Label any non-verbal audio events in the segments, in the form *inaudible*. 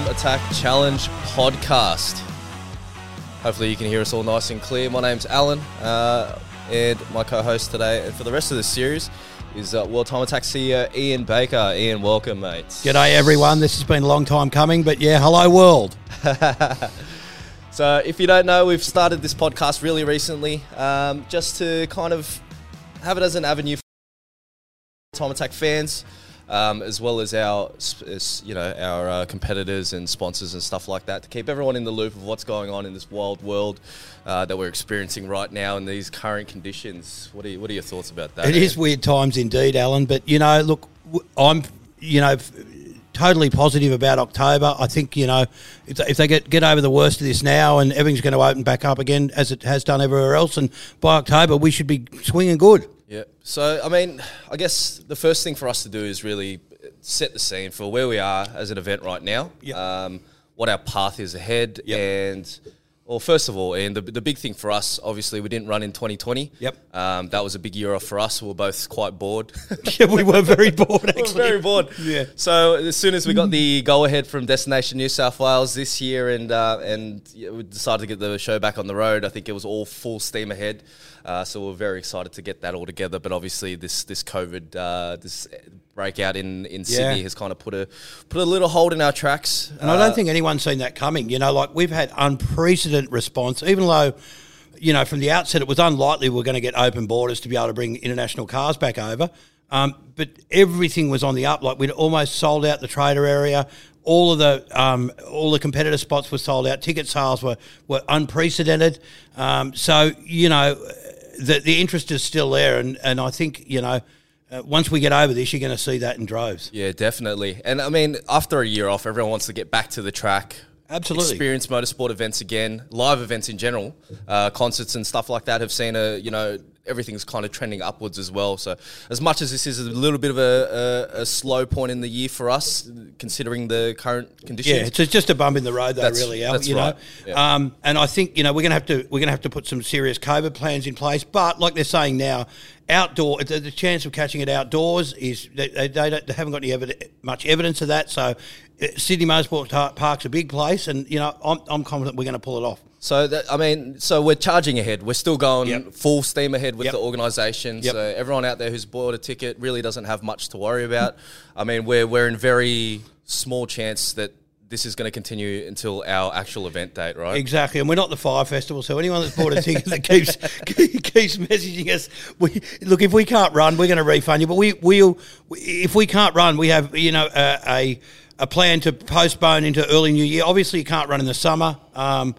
Time Attack Challenge podcast. Hopefully, you can hear us all nice and clear. My name's Alan, uh, and my co-host today, and for the rest of the series, is uh, World Time Attack CEO Ian Baker. Ian, welcome, mate. G'day, everyone. This has been a long time coming, but yeah, hello, world. *laughs* So, if you don't know, we've started this podcast really recently, um, just to kind of have it as an avenue for Time Attack fans, um, as well as our, you know, our uh, competitors and sponsors and stuff like that, to keep everyone in the loop of what's going on in this wild world uh, that we're experiencing right now in these current conditions. What are you, What are your thoughts about that? It is weird times indeed, Alan. But you know, look, I'm you know f- totally positive about October. I think you know if they, if they get get over the worst of this now and everything's going to open back up again as it has done everywhere else, and by October we should be swinging good. Yeah. So, I mean, I guess the first thing for us to do is really set the scene for where we are as an event right now. Yep. Um, what our path is ahead, Yep. and well, first of all, and the, the big thing for us, obviously, we didn't run in 2020. Yep. Um, that was a big year off for us. We were both quite bored. *laughs* *laughs* yeah, we were very bored We were very bored. Yeah. So as soon as we got the go ahead from Destination New South Wales this year, and uh, and we decided to get the show back on the road, I think it was all full steam ahead. Uh, so we're very excited to get that all together. But obviously, this this COVID uh, this breakout in, in Sydney Yeah. has kind of put a put a little hold in our tracks. And I don't think anyone's seen that coming. You know, like we've had unprecedented response, even though, you know, from the outset it was unlikely we were going to get open borders to be able to bring international cars back over. Um, but everything was on the up. Like we'd almost sold out the trader area. All of the um, all the competitor spots were sold out. Ticket sales were were unprecedented. Um, so you know, the the interest is still there, and and I think you know. Uh, once we get over this, you're going to see that in droves. Yeah, definitely. And I mean, after a year off, everyone wants to get back to the track. Absolutely. Experience motorsport events again, live events in general, uh, concerts and stuff like that have seen a, you know, everything's kind of trending upwards as well. So, as much as this is a little bit of a, a, a slow point in the year for us, considering the current conditions. Yeah, it's just a bump in the road, though. That's- really, Al, that's you right. know. Yeah. Um, and I think you know we're going to have to we're going to have to put some serious COVID plans in place. But like they're saying now, outdoor the, the chance of catching it outdoors is they, they, they, don't, they haven't got any much evidence of that. So Sydney Motorsport Park's a big place, and you know I'm, I'm confident we're going to pull it off. So that, I mean, so we're charging ahead. We're still going Yep. full steam ahead with Yep. the organisation. Yep. So everyone out there who's bought a ticket really doesn't have much to worry about. I mean, we're we're in very small chance that this is going to continue until our actual event date, right? Exactly, and we're not the Fyre Festival, so anyone that's bought a ticket that keeps *laughs* keeps messaging us, we look if we can't run, we're going to refund you. But we will, if we can't run, we have you know a, a a plan to postpone into early new year. Obviously, you can't run in the summer. Um,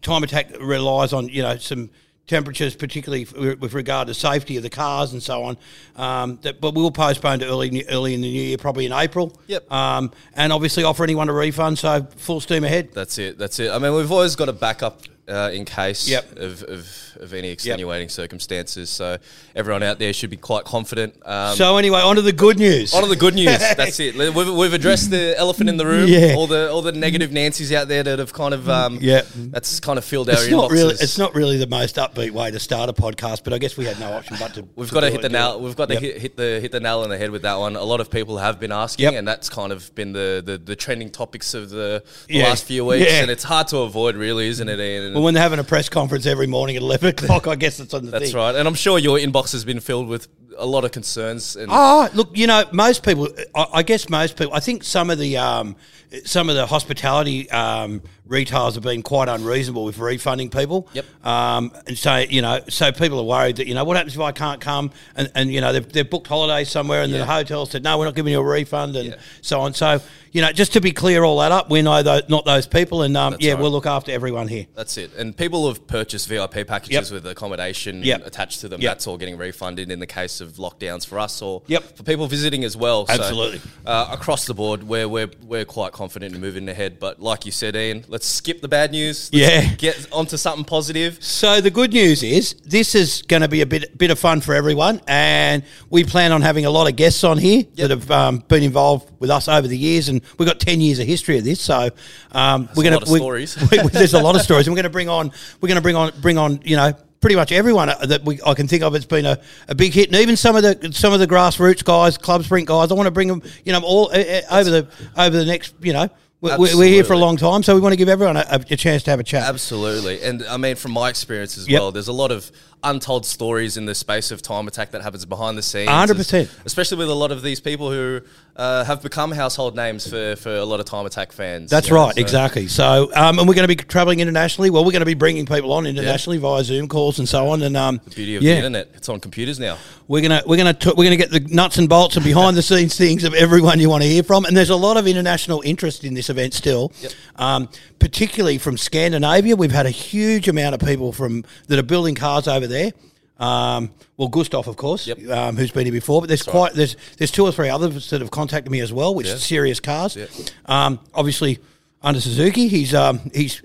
time attack relies on you know some temperatures, particularly with regard to safety of the cars and so on. Um, that, but we'll postpone to early early in the new year, probably in April. Yep. Um, and obviously offer anyone a refund. So full steam ahead. That's it. That's it. I mean, we've always got a backup uh, in case Yep. of, of, of any extenuating circumstances. So everyone out there should be quite confident. Um, So anyway, on to the good news. On to the good news. *laughs* That's it. We've, we've addressed the elephant in the room. Yeah. All the all the negative Nancy's out there that have kind of um, Yeah. That's kind of filled our it's inboxes. not really it's not really the most upbeat way to start a podcast, but I guess we had no option but to. *laughs* We've got to hit the nail. We've got to Yep. hit, hit the hit the nail on the head with that one. A lot of people have been asking, Yep. and that's kind of been the, the, the trending topics of the, the Yeah. last few weeks. Yeah. And it's hard to avoid, really, isn't it? Ian? Well, when they're having a press conference every morning at eleven o'clock, I guess that's on the that's thing. right. And I'm sure your inbox has been filled with a lot of concerns. And Oh, look, you know, most people. I, I guess most people. I think some of the um, some of the hospitality um, retailers have been quite unreasonable with refunding people. Yep. Um, and so you know, so people are worried that you know what happens if I can't come, and, and you know they've, they've booked holidays somewhere, and Yeah. the hotel said no, we're not giving you a refund, and Yeah. so on. So you know, just to be clear, all that up, we know those, not those people, and um, yeah, right. we'll look after everyone here. That's it. And people have purchased VIP packages Yep. with accommodation Yep. attached to them. Yep. That's all getting refunded in the case of lockdowns for us or for people visiting as well. So, Absolutely. uh, across the board, we're, we're, we're quite confident in moving ahead. But like you said, Ian, let's skip the bad news. Let's Yeah. Get onto something positive. So the good news is this is going to be a bit bit of fun for everyone, and we plan on having a lot of guests on here that have um, been involved with us over the years, and we've got ten years of history of this. So um, we're going of stories. there's a lot of stories, and we're going to bring on we're going to bring on bring on you know pretty much everyone uh, that we, I can think of, it's been a, a big hit, and even some of the some of the grassroots guys, club sprint guys. I want to bring them, you know, all uh, over the over the next, you know. We're, we're here for a long time, so we want to give everyone a, a chance to have a chat. Absolutely. And I mean, from my experience as Yep. well, there's a lot of untold stories in the space of time attack that happens behind the scenes. 100%. Especially with a lot of these people who uh, have become household names for, for a lot of time attack fans. That's you know, right, so- exactly. So, um, and we're going to be traveling internationally. Well, we're going to be bringing people on internationally via Zoom calls and so on. And um, The beauty of yeah, the internet. It's on computers now. we're gonna we're gonna t- we're gonna get the nuts and bolts and behind the scenes things of everyone you want to hear from. And there's a lot of international interest in this event still, um, particularly from Scandinavia. We've had a huge amount of people from that are building cars over there. Um, well, Gustav, of course, Yep. um, who's been here before, but there's quite there's there's two or three others that have contacted me as well, which Yeah. serious cars. Yeah. Um, obviously, under Suzuki, he's um, he's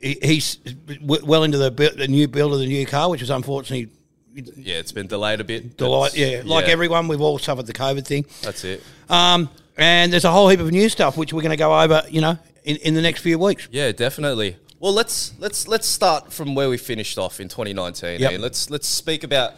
he's well into the, bu- the new build of the new car, which was unfortunately Yeah, it's been delayed a bit. delight. Yeah, like everyone, we've all suffered the COVID thing. That's it. Um, and there's a whole heap of new stuff which we're going to go over, you know, in, in the next few weeks. Yeah, definitely. Well, let's let's let's start from where we finished off in 2019. Yep. eh? Let's let's speak about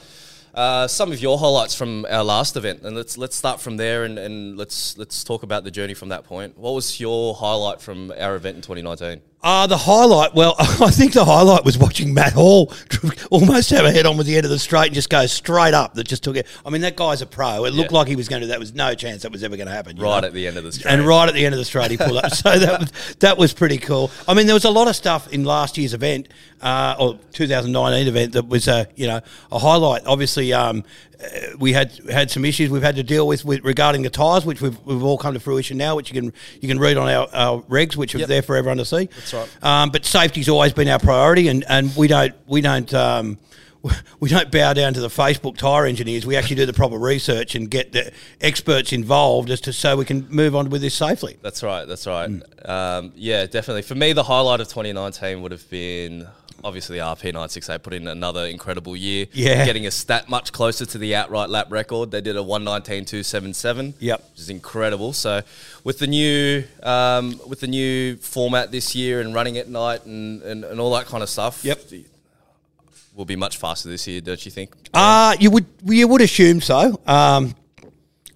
uh, some of your highlights from our last event, and let's let's start from there, and, and let's let's talk about the journey from that point. What was your highlight from our event in 2019? Uh, the highlight, well, *laughs* I think the highlight was watching Matt Hall *laughs* almost have a head on with the end of the straight and just go straight up. That just took it. I mean, that guy's a pro. It looked Yeah. like he was going to. That was no chance that was ever going to happen. Right know? at the end of the straight. And right at the end of the straight, he pulled up. *laughs* So that was, that was pretty cool. I mean, there was a lot of stuff in last year's event, uh, or 2019 event, that was a you know a highlight. Obviously, um, uh, we had had some issues we've had to deal with, with regarding the tyres, which we've, we've all come to fruition now, which you can you can read on our, our regs, which are Yep. there for everyone to see. That's right. Um, but safety's always been our priority, and, and we don't we don't. Um, *laughs* we don't bow down to the Facebook tyre engineers. We actually do the proper research and get the experts involved as to so we can move on with this safely. That's right. That's right. Mm. Um, yeah, definitely. For me, the highlight of 2019 would have been obviously RP968 put in another incredible year. Yeah. Getting a stat much closer to the outright lap record. They did a 119.277. Yep. Which is incredible. So with the new um, with the new format this year and running at night and, and, and all that kind of stuff. Yep. Will be much faster this year, don't you think? Uh, you would you would assume so. Um,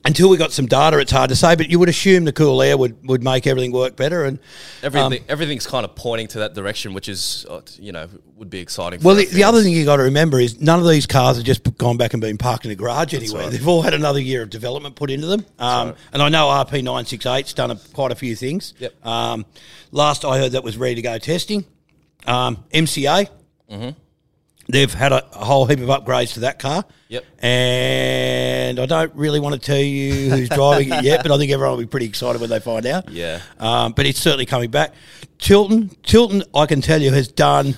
until we got some data, it's hard to say, but you would assume the cool air would, would make everything work better. And Everything, um, everything's kind of pointing to that direction, which is, uh, you know, would be exciting. For well, the, the other thing you got to remember is none of these cars have just gone back and been parked in a garage anywhere. right. They've all had another year of development put into them. Um, right. And I know RP968's done a, quite a few things. Yep. Um, last I heard, that was ready to go testing. Um, MCA. Mm-hmm. They've had a, a whole heap of upgrades to that car. Yep. And I don't really want to tell you who's driving it yet, but I think everyone will be pretty excited when they find out. Yeah. Um, but it's certainly coming back. Tilton, Tilton, I can tell you, has done.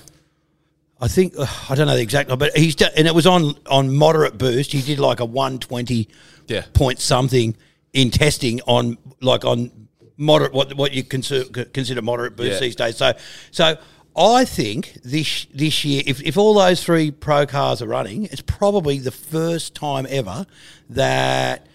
I think uh, I don't know the exact number, but he's done, and it was on on moderate boost. He did like a one twenty Yeah. point something in testing on like on moderate what what you consider consider moderate boost Yeah. these days. So so I think this this year, if, if all those three pro cars are running, it's probably the first time ever that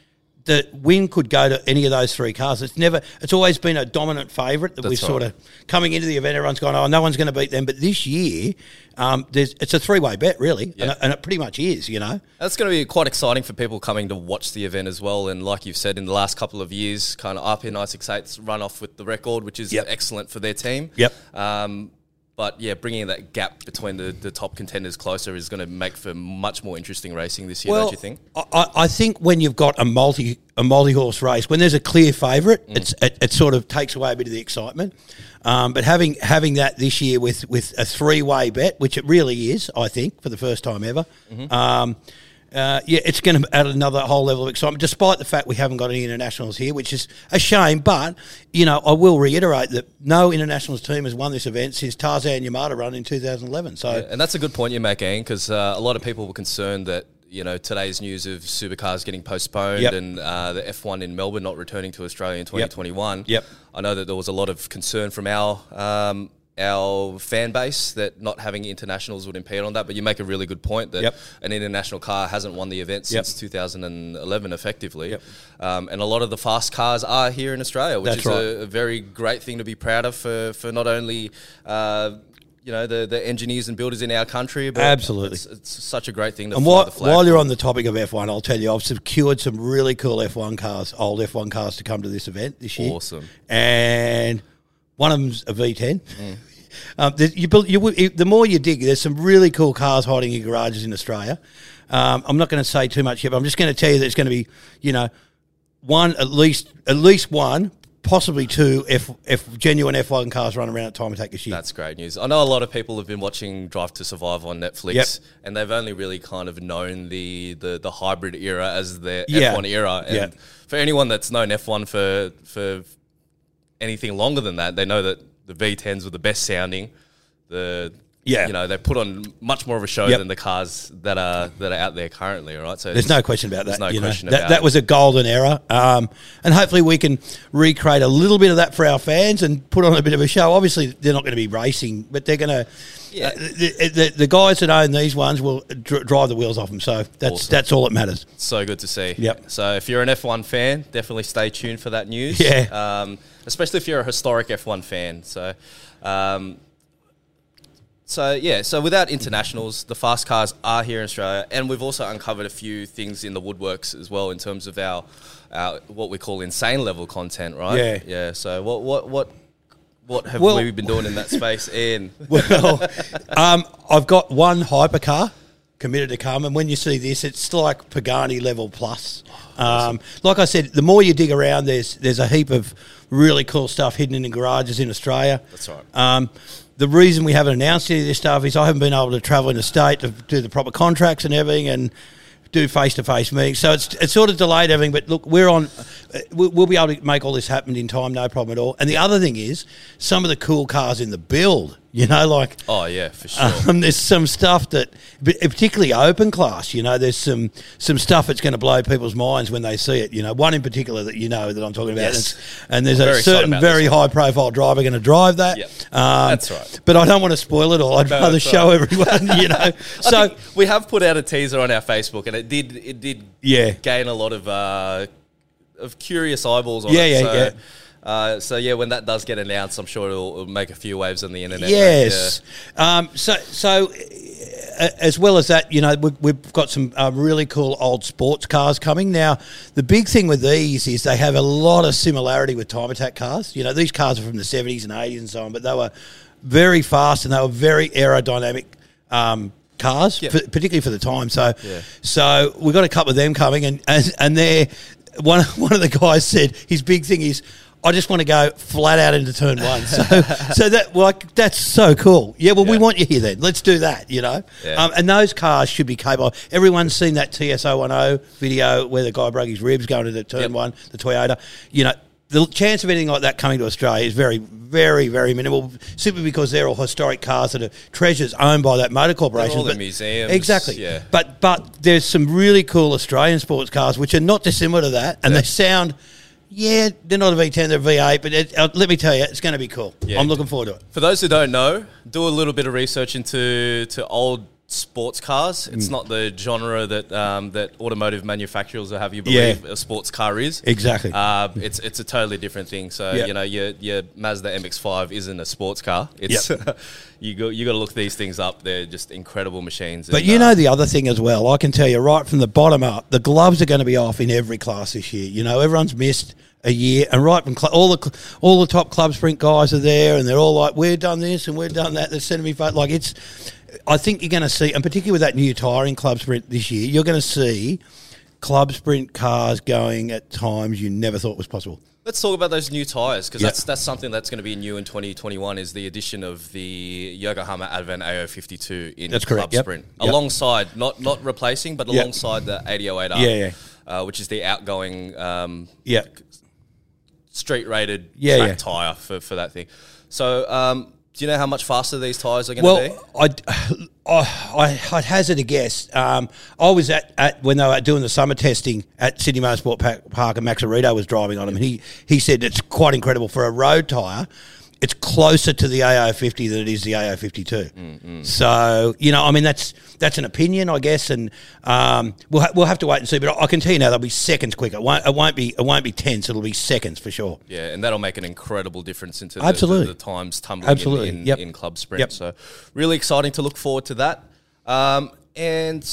the win could go to any of those three cars. It's never. It's always been a dominant favourite that we've That's sort of coming into the event. Everyone's gone, oh, no one's going to beat them. But this year, um, there's it's a three way bet really, and, Yeah. it, and it pretty much is. You know, That's going to be quite exciting for people coming to watch the event as well. And like you've said, in the last couple of years, kind of RP968's run off with the record, which is Yep. excellent for their team. Yep. Um, but yeah, bringing that gap between the, the top contenders closer is going to make for much more interesting racing this year, don't you think? I, I- I think when you've got a multi a multi horse race, when there's a clear favourite, Mm. it's it, it sort of takes away a bit of the excitement. Um, but having having that this year with with a three way bet, which it really is, I think for the first time ever. Mm-hmm. Um, uh, yeah, it's going to add another whole level of excitement, despite the fact we haven't got any internationals here, which is a shame. But you know, I will reiterate that no internationals team has won this event since Tarzan Yamada run in 2011. So And that's a good point you make, Ian, because uh, a lot of people were concerned that you know today's news of supercars getting postponed Yep. and uh, the F1 in Melbourne not returning to Australia in 2021. Yep. I know that there was a lot of concern from our um, our fan base that not having internationals would impede on that. But you make a really good point that Yep. an international car hasn't won the event Yep. since 2011, effectively. Yep. Um, and a lot of the fast cars are here in Australia, which That's is right. a, a very great thing to be proud of for for not only. Uh, you know the, the engineers and builders in our country. But Absolutely. it's, it's such a great thing to And fly while, the flag. while you're on the topic of F1, I'll tell you, I've secured some really cool F1 cars, old F1 cars, to come to this event this year. Awesome. And one of them's a V10. Mm. Um, the, you, build- you, the more you dig, there's some really cool cars hiding in garages in Australia. Um, I'm not going to say too much here, but I'm just going to tell you that it's going to be, you know, one at least, at least one, possibly two if F genuine F1 cars run around at time attack this year. That's great news. I know a lot of people have been watching Drive to Survive on Netflix, Yep. and they've only really kind of known the, the, the hybrid era as the Yeah. F1 era. And Yeah. for anyone that's known F1 for for anything longer than that, they know that the V10s were the best sounding. The Yeah. you know they put on much more of a show Yep. than the cars that are that are out there currently. All right, so There's no question about that. There's no know. question that, about that it. was a golden era, um, and hopefully we can recreate a little bit of that for our fans and put on a bit of a show. Obviously, they're not going to be racing, but they're going to. Yeah. the, the, the guys that own these ones will dr- drive the wheels off them. So that's Awesome. that's all that matters. So good to see. Yep. So if you're an F1 fan, definitely stay tuned for that news. Yeah. Um, especially if you're a historic F1 fan. So, um, so yeah. So without internationals, the fast cars are here in Australia, and we've also uncovered a few things in the woodworks as well in terms of our, our what we call insane level content, right? Yeah. Yeah. So what what what what have Well- we been doing in that space, Ian? *laughs* Well, um, I've got one hypercar committed to come, and when you see this, it's like Pagani level plus. Um, like I said, the more you dig around, there's there's a heap of really cool stuff hidden in the garages in Australia. That's right. Um, the reason we haven't announced any of this stuff is I haven't been able to travel in the state to do the proper contracts and everything, and do face to face meetings. So it's it's sort of delayed everything. But look, we're on. Uh, We'll we'll be able to make all this happen in time, no problem at all. And the other thing is some of the cool cars in the build. *laughs* You know, like Oh yeah, for sure. um, there's some stuff that, particularly open class. You know, there's some some stuff that's going to blow people's minds when they see it. You know, one in particular that you know that I'm talking about, Yes. and, and there's I'm a very certain very high profile driver going to drive that. Yep. Um, That's right. But I don't want to spoil it all. I'd No, rather show right. *laughs* everyone. You know, *laughs* so we have put out a teaser on our Facebook, and it did it did Yeah. gain a lot of uh, of curious eyeballs on Yeah, it. yeah, so, yeah. Uh, so yeah, when that does get announced, I'm sure it'll, it'll make a few waves on the internet. Yes. Um, so, so uh, as well as that, you know, we, we've got some uh, really cool old sports cars coming. Now, the big thing with these is they have a lot of similarity with time attack cars. You know, these cars are from the 70s and 80s and so on, but they were very fast and they were very aerodynamic um, cars, Yep. for, particularly for the time. So, Yeah. so we've got a couple of them coming, and and, and they're one *laughs* one of the guys said his big thing is. I just want to go flat out into turn one. So, *laughs* so that like that's so cool. Yeah, well, we want you here then. Let's do that. You know, Yeah. um, and those cars should be capable. Everyone's seen that TS010 video where the guy broke his ribs going to the turn Yep. one, the Toyota. You know, the chance of anything like that coming to Australia is very, very, very minimal. Simply because they're all historic cars that are treasures owned by that motor corporation. all But- museums, Exactly. yeah. But but there's some really cool Australian sports cars which are not dissimilar to that, and Yeah. they sound. Yeah, they're not a V10, they're a V8, but it, uh, let me tell you, it's going to be cool. Yeah. I'm looking forward to it. For those who don't know, do a little bit of research into to old sports cars. It's Mm. not the genre that um, that automotive manufacturers will have you believe a sports car is. Exactly. Uh, it's it's a totally different thing. So Yeah. you know your your Mazda MX-5 isn't a sports car. It's *laughs* you go you got to look these things up. They're just incredible machines. But And, you uh, know the other thing as well. I can tell you right from the bottom up, the gloves are going to be off in every class this year. You know, everyone's missed a year, and right from cl- all the cl- all the top club sprint guys are there, and they're all like, "We've done this and we've done that." They're sending me vote. Like it's, I think you're going to see, and particularly with that new tyre in club sprint this year, you're going to see club sprint cars going at times you never thought was possible. Let's talk about those new tires because Yeah. that's that's something that's going to be new in 2021 is the addition of the Yokohama Advan A052 in That's Club correct. Sprint Yep. alongside not not replacing but Yep. alongside the AD08R, Yeah, yeah. Uh, which is the outgoing um, Yeah, street rated Yeah, track yeah. tire for, for that thing. So, um, do you know how much faster these tires are going to be? Well, *sighs* I'd, I, I'd hazard a guess. Um, I was at, at when they were doing the summer testing at Sydney Motorsport Park, and Max Orido was driving on them. And he he said it's quite incredible for a road tire. It's closer to the A050 than it is the A052. Mm, So you know, I mean, that's that's an opinion, I guess, and um, we'll ha- we'll have to wait and see. But I can tell you now, they'll be seconds quicker. It won't, it won't be it won't be tenths. It'll be seconds for sure. Yeah, and that'll make an incredible difference into the, Absolutely. the, the times tumbling Absolutely. in, in, Yep. in club sprint. Yep. So really exciting to look forward to that. Um, and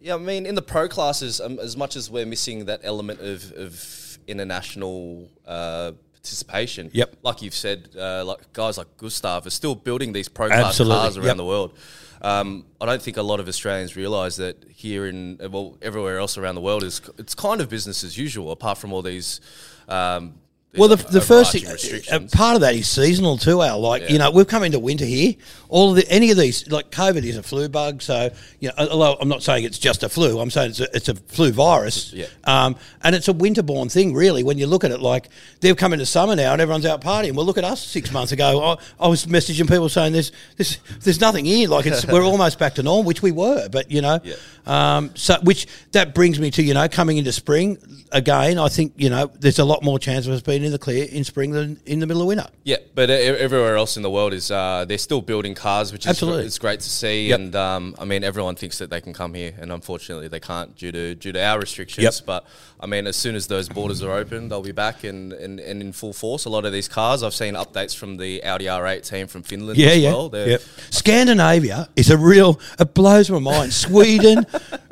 yeah, I mean, in the pro classes, um, as much as we're missing that element of, of international uh, participation, Yep. like you've said, uh, like guys like Gustav are still building these pro class cars around Yep. the world. Um, I don't think a lot of Australians realise that here in well everywhere else around the world is it's kind of business as usual, apart from all these. Um, these Well, the, the first thing, uh, part of that is seasonal too, Al. Like, Yeah. you know, we've come into winter here. All of the, any of these, like COVID is a flu bug. So, you know, although I'm not saying it's just a flu, I'm saying it's a, it's a flu virus. Yeah. Um, and it's a winter born thing, really, when you look at it. Like, they've come into summer now and everyone's out partying. Well, look at us six months ago. I, I was messaging people saying there's, there's, there's nothing here. Like, it's, we're almost back to normal, which we were. But, you know, Yeah. um, so which that brings me to, you know, coming into spring again, I think, you know, there's a lot more chance of us being in the clear in spring than in the middle of winter. Yeah, but everywhere else in the world is uh, they're still building cars, which is Absolutely. it's great to see. Yep. And um, I mean, everyone thinks that they can come here, and unfortunately, they can't due to due to our restrictions. Yep. But I mean, as soon as those borders are open, they'll be back and, and, and in full force. A lot of these cars, I've seen updates from the Audi R8 team from Finland Yeah, as yeah. well. Yep. Scandinavia is a real, it blows my mind. *laughs* Sweden,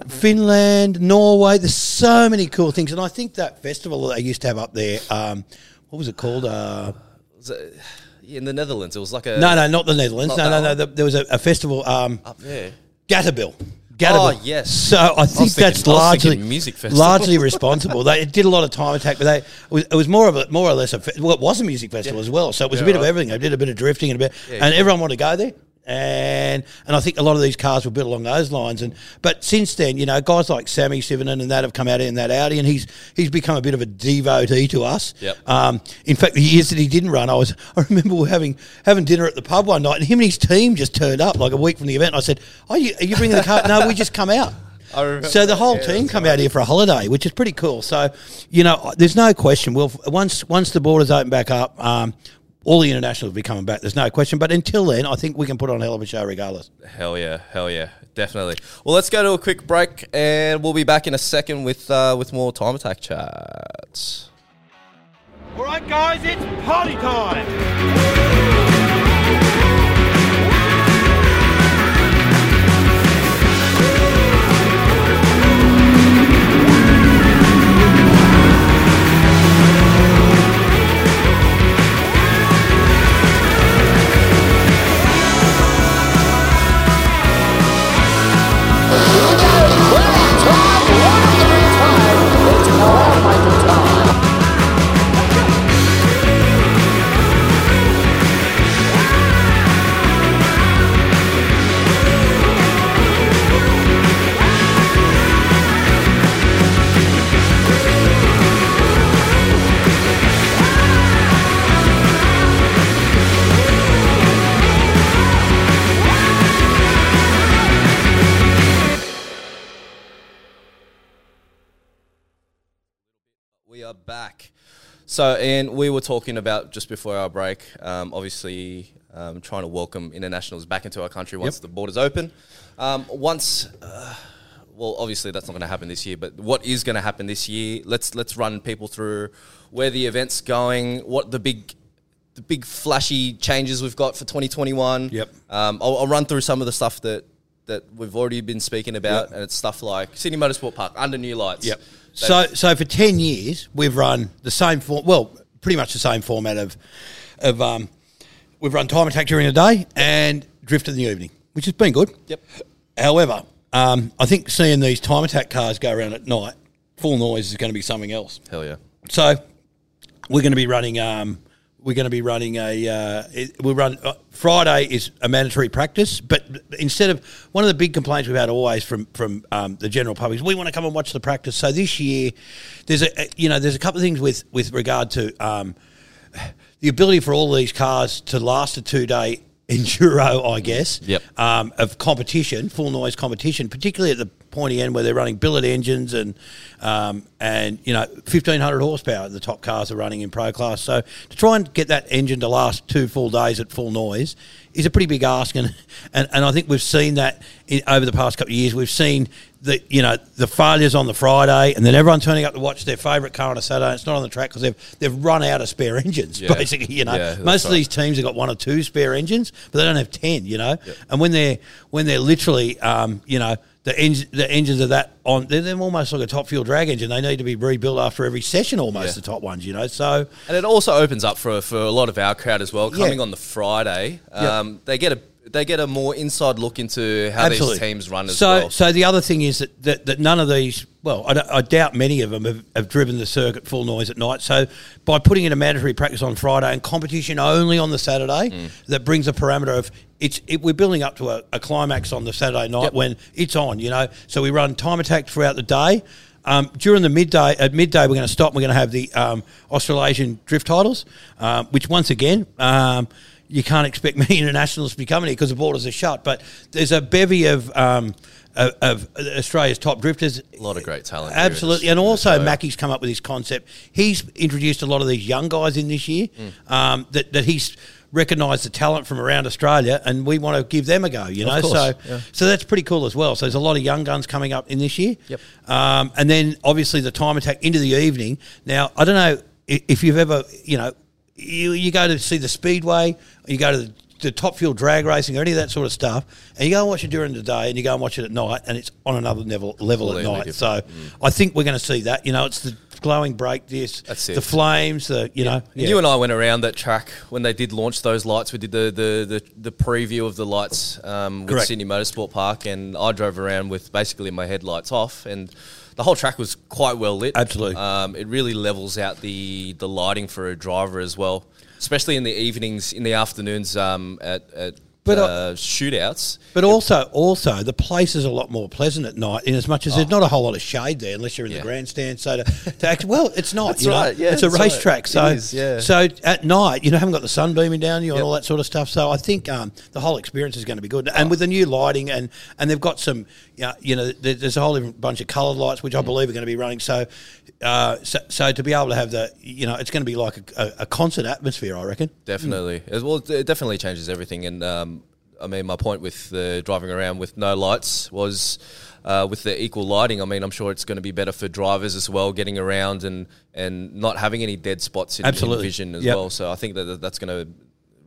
Finland, Norway, there's so many cool things. And I think that festival that they used to have up there, um, what was it called? Uh, was it- in the Netherlands, it was like a no, no, not the Netherlands. Not No, no, no. the- There was a, a festival, um, up there. Gatebil. Gatebil. Oh, yes. So I think thinking- that's I was largely music festival. largely *laughs* responsible. They did a lot of time attack, but they it was, it was more of a more or less a well, it was a music festival as well. So it was a Yeah, bit of everything. They did a bit of drifting and a bit, Yeah, and everyone wanted to go there. And and I think a lot of these cars were built along those lines. And but since then, you know, guys like Sammy Sivanen and that have come out in that Audi, and he's he's become a bit of a devotee to us. Yep. Um, in fact, the years that he didn't run, I was *laughs* I remember we were having having dinner at the pub one night, and him and his team just turned up like a week from the event. I said, "Oh, you, are you bringing the car?" *laughs* no, we just come out. I remember So the whole yeah, team come out here for a holiday, which is pretty cool. So, you know, there's no question. We'll once once the borders open back up, um, all the internationals will be coming back. There's no question. But until then, I think we can put on a hell of a show regardless. Hell yeah, hell yeah, definitely. Well, let's go to a quick break, and we'll be back in a second with uh, with more time attack chats. All right, guys, it's party time. So, and we were talking about just before our break, um, obviously um, trying to welcome internationals back into our country once the borders open. Um, once, uh, well, obviously that's not going to happen this year, but what is going to happen this year? Let's let's run people through where the event's going, what the big the big flashy changes we've got for 2021. Yep. Um, I'll, I'll run through some of the stuff that that we've already been speaking about, and it's stuff like Sydney Motorsport Park under new lights. Yep. So, so for ten years, we've run the same form. Well, pretty much the same format of of um, we've run time attack during the day and drift in the evening, which has been good. Yep. However, um, I think seeing these time attack cars go around at night, full noise is going to be something else. Hell yeah. So we're going to be running. Um, we're going to be running a. Uh, it, we'll run uh, Friday is a mandatory practice, but instead of one of the big complaints we've had always from from um, the general public is we want to come and watch the practice. So this year, there's a you know there's a couple of things with with regard to um, the ability for all these cars to last a two day *laughs* enduro, I guess. Yep. Um, of competition, full noise competition, particularly at the pointy end where they're running billet engines and um, and you know fifteen hundred horsepower the top cars are running in pro class. So to try and get that engine to last two full days at full noise is a pretty big ask, and and, and I think we've seen that in, over the past couple of years. We've seen the you know the failures on the Friday, and then everyone turning up to watch their favourite car on a Saturday. It's not on the track because they've they've run out of spare *laughs* engines. Yeah. Basically, you know, Yeah, most of right. these teams have got one or two spare engines, but they don't have ten. You know, and when they're when they're literally, um, you know. The, en- the engines of that on they're, they're almost like a top fuel drag engine. They need to be rebuilt after every session, almost Yeah. the top ones, you know. So And it also opens up for for a lot of our crowd as well. Yeah. Coming on the Friday, Yeah. um, they get a they get a more inside look into how Absolutely. these teams run as so, well. So the other thing is that, that, that none of these, well, I, I doubt many of them have, have driven the circuit full noise at night. So by putting in a mandatory practice on Friday and competition only on the Saturday, Mm. that brings a parameter of it's it, we're building up to a, a climax on the Saturday night Yep. when it's on. You know, so we run time attack throughout the day. Um, during the midday, at midday, we're going to stop. We're going to have the um, Australasian drift titles, um, which once again, um, you can't expect *laughs* many internationals to be coming here because the borders are shut. But there's a bevy of um, of, of Australia's top drifters. a lot of great talent. Absolutely, and also. Mackie's come up with his concept. He's introduced a lot of these young guys in this year. Mm. Um, that that he's recognised the talent from around Australia, and we want to give them a go. You know, so yeah. so that's pretty cool as well. So there's a lot of young guns coming up in this year. Yep. Um, and then obviously the time attack into the evening. Now I don't know if you've ever you know you, you go to see the speedway, you go to the, the top fuel drag racing or any of that sort of stuff, and you go and watch it during the day, and you go and watch it at night, and it's on another level level at night. different. So I think we're going to see that. You know, it's the glowing brake disc, That's it. the flames, the you know. And You and I went around that track when they did launch those lights. We did the the, the, the preview of the lights um, with Correct. Sydney Motorsport Park, and I drove around with basically my headlights off, and the whole track was quite well lit. Absolutely. um, it really levels out the the lighting for a driver as well, especially in the evenings, in the afternoons um, at at But, uh, shootouts. But also, also the place is a lot more pleasant at night, in as much as there's not a whole lot of shade there, unless you're in Oh. Yeah. the grandstand. So to, to act, well, it's not. That's you know? right, yeah, it's a that's right. racetrack. So, is, yeah. so at night, you know, haven't got the sun beaming down you and Yep. all that sort of stuff. So I think um, the whole experience is going to be good. And with the new lighting, and and they've got some, you know, you know there's a whole different bunch of coloured lights, Mm. which I believe are going to be running. So, uh, so, so to be able to have the, you know, it's going to be like a, a, a concert atmosphere, I reckon. Definitely. As well, it definitely changes everything. And um, I mean, my point with the driving around with no lights was uh, with the equal lighting. I mean, I'm sure it's going to be better for drivers as well, getting around and and not having any dead spots in, in Absolutely. vision as Yep. well. So I think that that's going to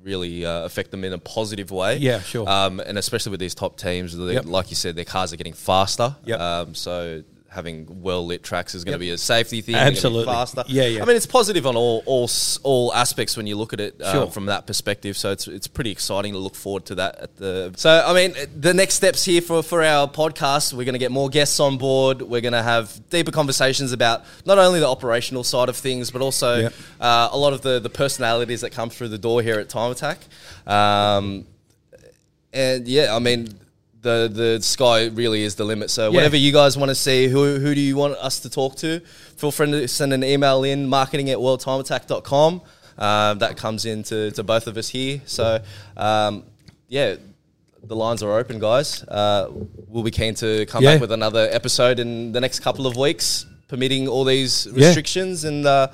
really uh, affect them in a positive way. Yeah, sure. Um, and especially with these top teams, Yep. like you said, their cars are getting faster. Yep. Um, so having well lit tracks is going Yep. to be a safety thing. Absolutely. faster. Yeah, yeah. I mean, it's positive on all all all aspects when you look at it uh, Sure. from that perspective. So it's it's pretty exciting to look forward to that. At the so I mean, the next steps here for for our podcast, we're going to get more guests on board. We're going to have deeper conversations about not only the operational side of things, but also Yep. uh, a lot of the the personalities that come through the door here at Time Attack. Um, and yeah, I mean. The, the sky really is the limit. So Yeah. whatever you guys want to see, who, who do you want us to talk to? Feel free to send an email in, marketing at worldtimeattack.com. Um, that comes in to, to both of us here. So, um, yeah, the lines are open, guys. Uh, we'll be keen to come Yeah. back with another episode in the next couple of weeks, permitting all these Yeah. restrictions and, uh,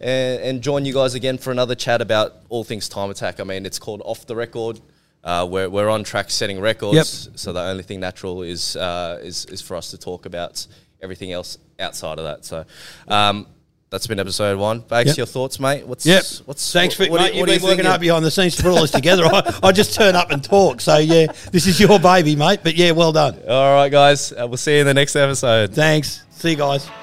and and join you guys again for another chat about all things time attack. I mean, it's called off the record. Uh, we're, we're on track setting records, Yep. so the only thing natural is uh, is is for us to talk about everything else outside of that. So. Um, that's been episode one. Bakes, Yep. your thoughts, mate? What's Yep. what's Thanks for what, mate, do- You've what do you been working think? hard behind the scenes to put all this together. *laughs* I, I just turn up and talk. So yeah, this is your baby, mate. But yeah, well done. All right, guys. Uh, we'll see you in the next episode. Thanks. See you guys.